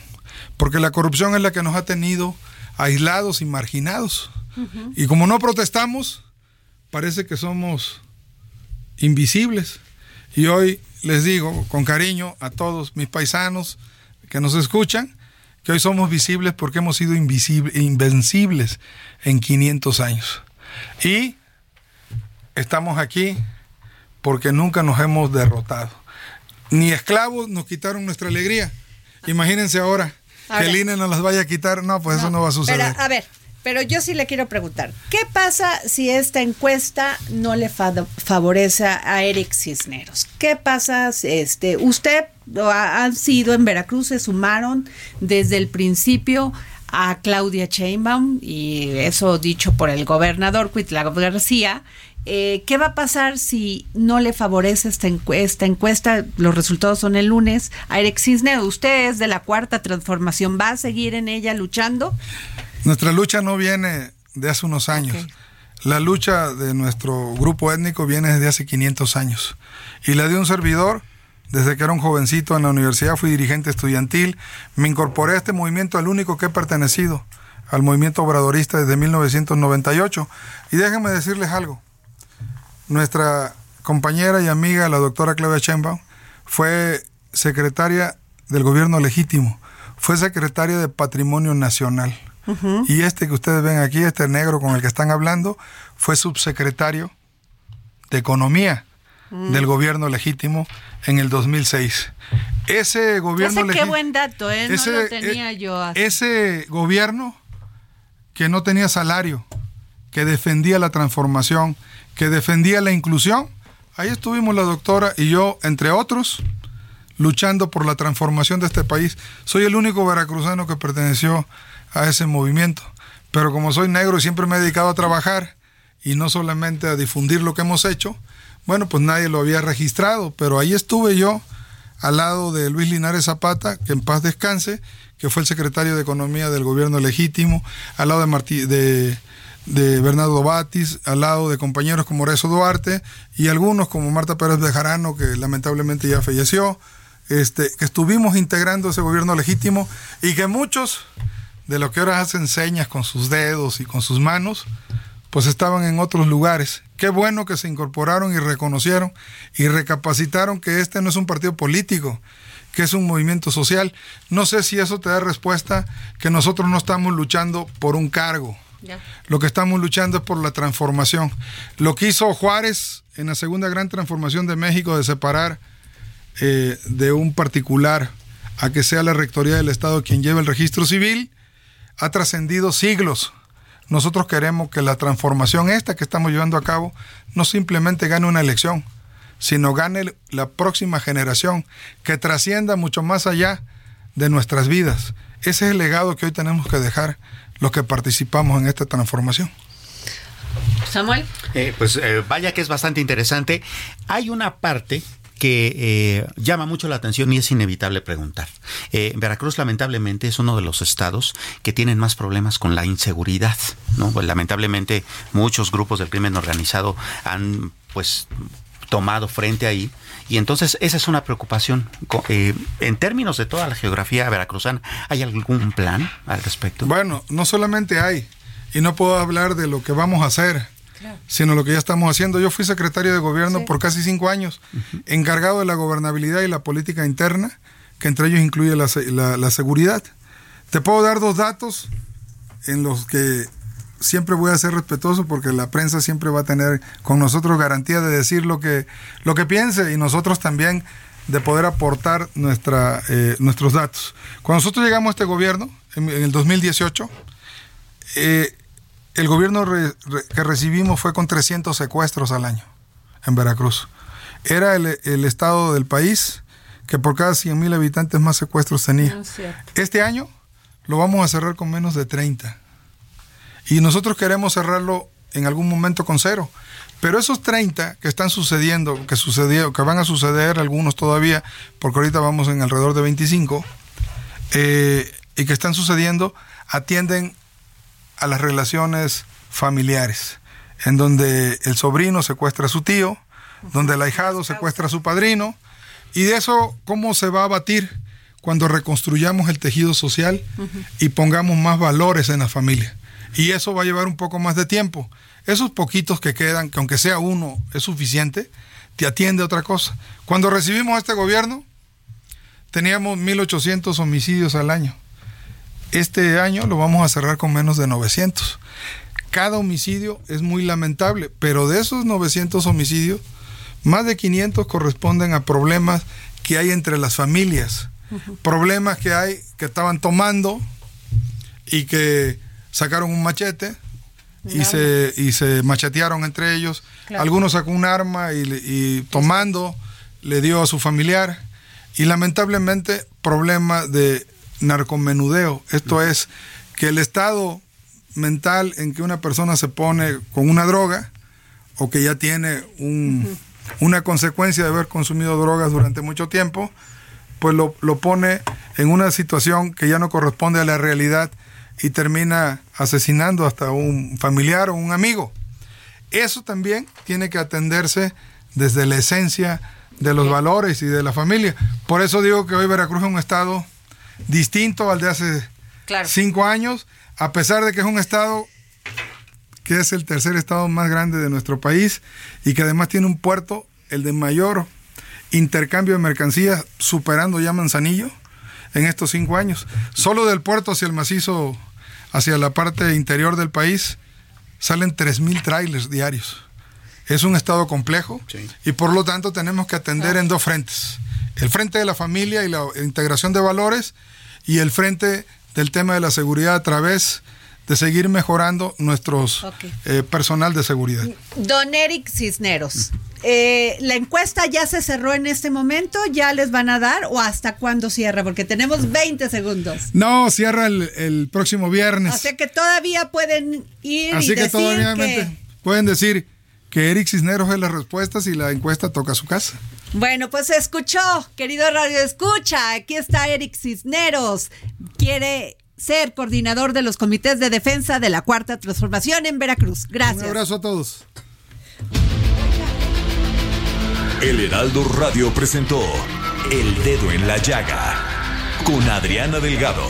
Porque la corrupción es la que nos ha tenido aislados y marginados. Y como no protestamos, parece que somos invisibles. Y hoy les digo con cariño a todos mis paisanos que nos escuchan, que hoy somos visibles porque hemos sido invencibles en 500 años. Y estamos aquí porque nunca nos hemos derrotado. Ni esclavos nos quitaron nuestra alegría. Imagínense ahora que el INE nos las vaya a quitar. No, pues eso no va a suceder. a ver, Pero yo sí le quiero preguntar, ¿qué pasa si esta encuesta no le favorece a Eric Cisneros? ¿Qué pasa? Este, usted ha, sido en Veracruz, se sumaron desde el principio a Claudia Sheinbaum y eso dicho por el gobernador Cuitlago García. Eh, ¿Qué va a pasar si no le favorece esta encuesta, encuesta? Los resultados son el lunes. A Eric Cisneros, usted es de la cuarta transformación, ¿va a seguir en ella luchando? Nuestra lucha no viene de hace unos años. La lucha de nuestro grupo étnico viene desde hace 500 años. Y la de un servidor, desde que era un jovencito en la universidad, fui dirigente estudiantil, me incorporé a este movimiento, al único que he pertenecido, al movimiento obradorista desde 1998. Y déjenme decirles algo. Nuestra compañera y amiga, la doctora Claudia Sheinbaum, fue secretaria del gobierno legítimo, fue secretaria de Patrimonio Nacional y este que ustedes ven aquí, este negro con el que están hablando, fue subsecretario de Economía mm. del gobierno legítimo en el 2006. Ese gobierno legítimo... qué buen dato, ¿eh? no lo tenía eh, yo. Ese gobierno que no tenía salario, que defendía la transformación, que defendía la inclusión, ahí estuvimos la doctora y yo, entre otros, luchando por la transformación de este país. Soy el único veracruzano que perteneció a ese movimiento. Pero como soy negro y siempre me he dedicado a trabajar y no solamente a difundir lo que hemos hecho, bueno, pues nadie lo había registrado, pero ahí estuve yo al lado de Luis Linares Zapata, que en paz descanse, que fue el secretario de Economía del gobierno legítimo, al lado de, de, de Bernardo Batis, al lado de compañeros como Rezo Duarte y algunos como Marta Pérez Bejarano, que lamentablemente ya falleció, este, que estuvimos integrando ese gobierno legítimo y que muchos de lo que ahora hacen señas con sus dedos y con sus manos, pues estaban en otros lugares. Qué bueno que se incorporaron y reconocieron y recapacitaron que este no es un partido político, que es un movimiento social. No sé si eso te da respuesta que nosotros no estamos luchando por un cargo. Lo que estamos luchando es por la transformación. Lo que hizo Juárez en la segunda gran transformación de México de separar eh, de un particular a que sea la Rectoría del Estado quien lleve el registro civil, ha trascendido siglos. Nosotros queremos que la transformación esta que estamos llevando a cabo no simplemente gane una elección, sino gane la próxima generación, que trascienda mucho más allá de nuestras vidas. Ese es el legado que hoy tenemos que dejar los que participamos en esta transformación. Samuel. Eh, pues eh, vaya que es bastante interesante. Hay una parte que eh, llama mucho la atención y es inevitable preguntar. Eh, Veracruz lamentablemente es uno de los estados que tienen más problemas con la inseguridad, ¿no? Pues, lamentablemente muchos grupos del crimen organizado han pues tomado frente ahí y entonces esa es una preocupación. Eh, en términos de toda la geografía veracruzana, ¿hay algún plan al respecto? Bueno, no solamente hay, y no puedo hablar de lo que vamos a hacer sino lo que ya estamos haciendo. Yo fui secretario de gobierno por casi cinco años, encargado de la gobernabilidad y la política interna, que entre ellos incluye la, seguridad. Te puedo dar dos datos en los que siempre voy a ser respetuoso porque la prensa siempre va a tener con nosotros garantía de decir lo que, lo que piense y nosotros también de poder aportar nuestra, eh, nuestros datos. Cuando nosotros llegamos a este gobierno, en, el 2018, eh, el gobierno que recibimos fue con 300 secuestros al año en Veracruz. Era el, estado del país que por cada 100 mil habitantes más secuestros tenía. este año lo vamos a cerrar con menos de 30. Y nosotros queremos cerrarlo en algún momento con cero. Pero esos 30 que están sucediendo, que sucedió, que van a suceder algunos todavía, porque ahorita vamos en alrededor de 25, eh, y que están sucediendo, atienden a las relaciones familiares, en donde el sobrino secuestra a su tío, donde el ahijado secuestra a su padrino, y de eso, ¿cómo se va a batir cuando reconstruyamos el tejido social y pongamos más valores en la familia? Y eso va a llevar un poco más de tiempo. Esos poquitos que quedan, que aunque sea uno es suficiente, te atiende otra cosa. Cuando recibimos este gobierno, teníamos 1.800 homicidios al año. Este año lo vamos a cerrar con menos de 900. Cada homicidio es muy lamentable, pero de esos 900 homicidios, más de 500 corresponden a problemas que hay entre las familias, problemas que hay que estaban tomando y que sacaron un machete y, se, y se machetearon entre ellos. Algunos sacó un arma y, y tomando le dio a su familiar. Y lamentablemente problema de narcomenudeo. Esto es que el estado mental en que una persona se pone con una droga o que ya tiene una consecuencia de haber consumido drogas durante mucho tiempo, pues lo, lo, pone en una situación que ya no corresponde a la realidad y termina asesinando hasta un familiar o un amigo. Eso también tiene que atenderse desde la esencia de los valores y de la familia. Por eso digo que hoy Veracruz es un estado distinto al de hace cinco años, a pesar de que es un estado que es el tercer estado más grande de nuestro país y que además tiene un puerto, el de mayor intercambio de mercancías, superando ya Manzanillo en estos cinco años. Solo del puerto hacia el macizo, hacia la parte interior del país, salen 3.000 trailers diarios. Es un estado complejo y por lo tanto tenemos que atender en dos frentes. El frente de la familia y la integración de valores y el frente del tema de la seguridad a través de seguir mejorando nuestros eh, personal de seguridad. Don Eric Cisneros, eh, ¿la encuesta ya se cerró en este momento? ¿Ya les van a dar o hasta cuándo cierra? Porque tenemos 20 segundos. No, cierra el, próximo viernes. O sea que todavía pueden ir Así que todavía pueden decir que Eric Cisneros es la respuesta si la encuesta toca su casa. Bueno, pues escuchó, querido Radio Escucha, aquí está Eric Cisneros. Quiere ser coordinador de los comités de defensa de la Cuarta Transformación en Veracruz. Gracias. Un abrazo a todos. El Heraldo Radio presentó El Dedo en la Llaga con Adriana Delgado.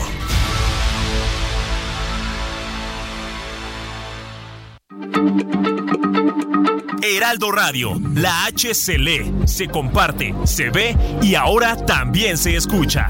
Heraldo Radio, la H se lee, se comparte, se ve y ahora también se escucha.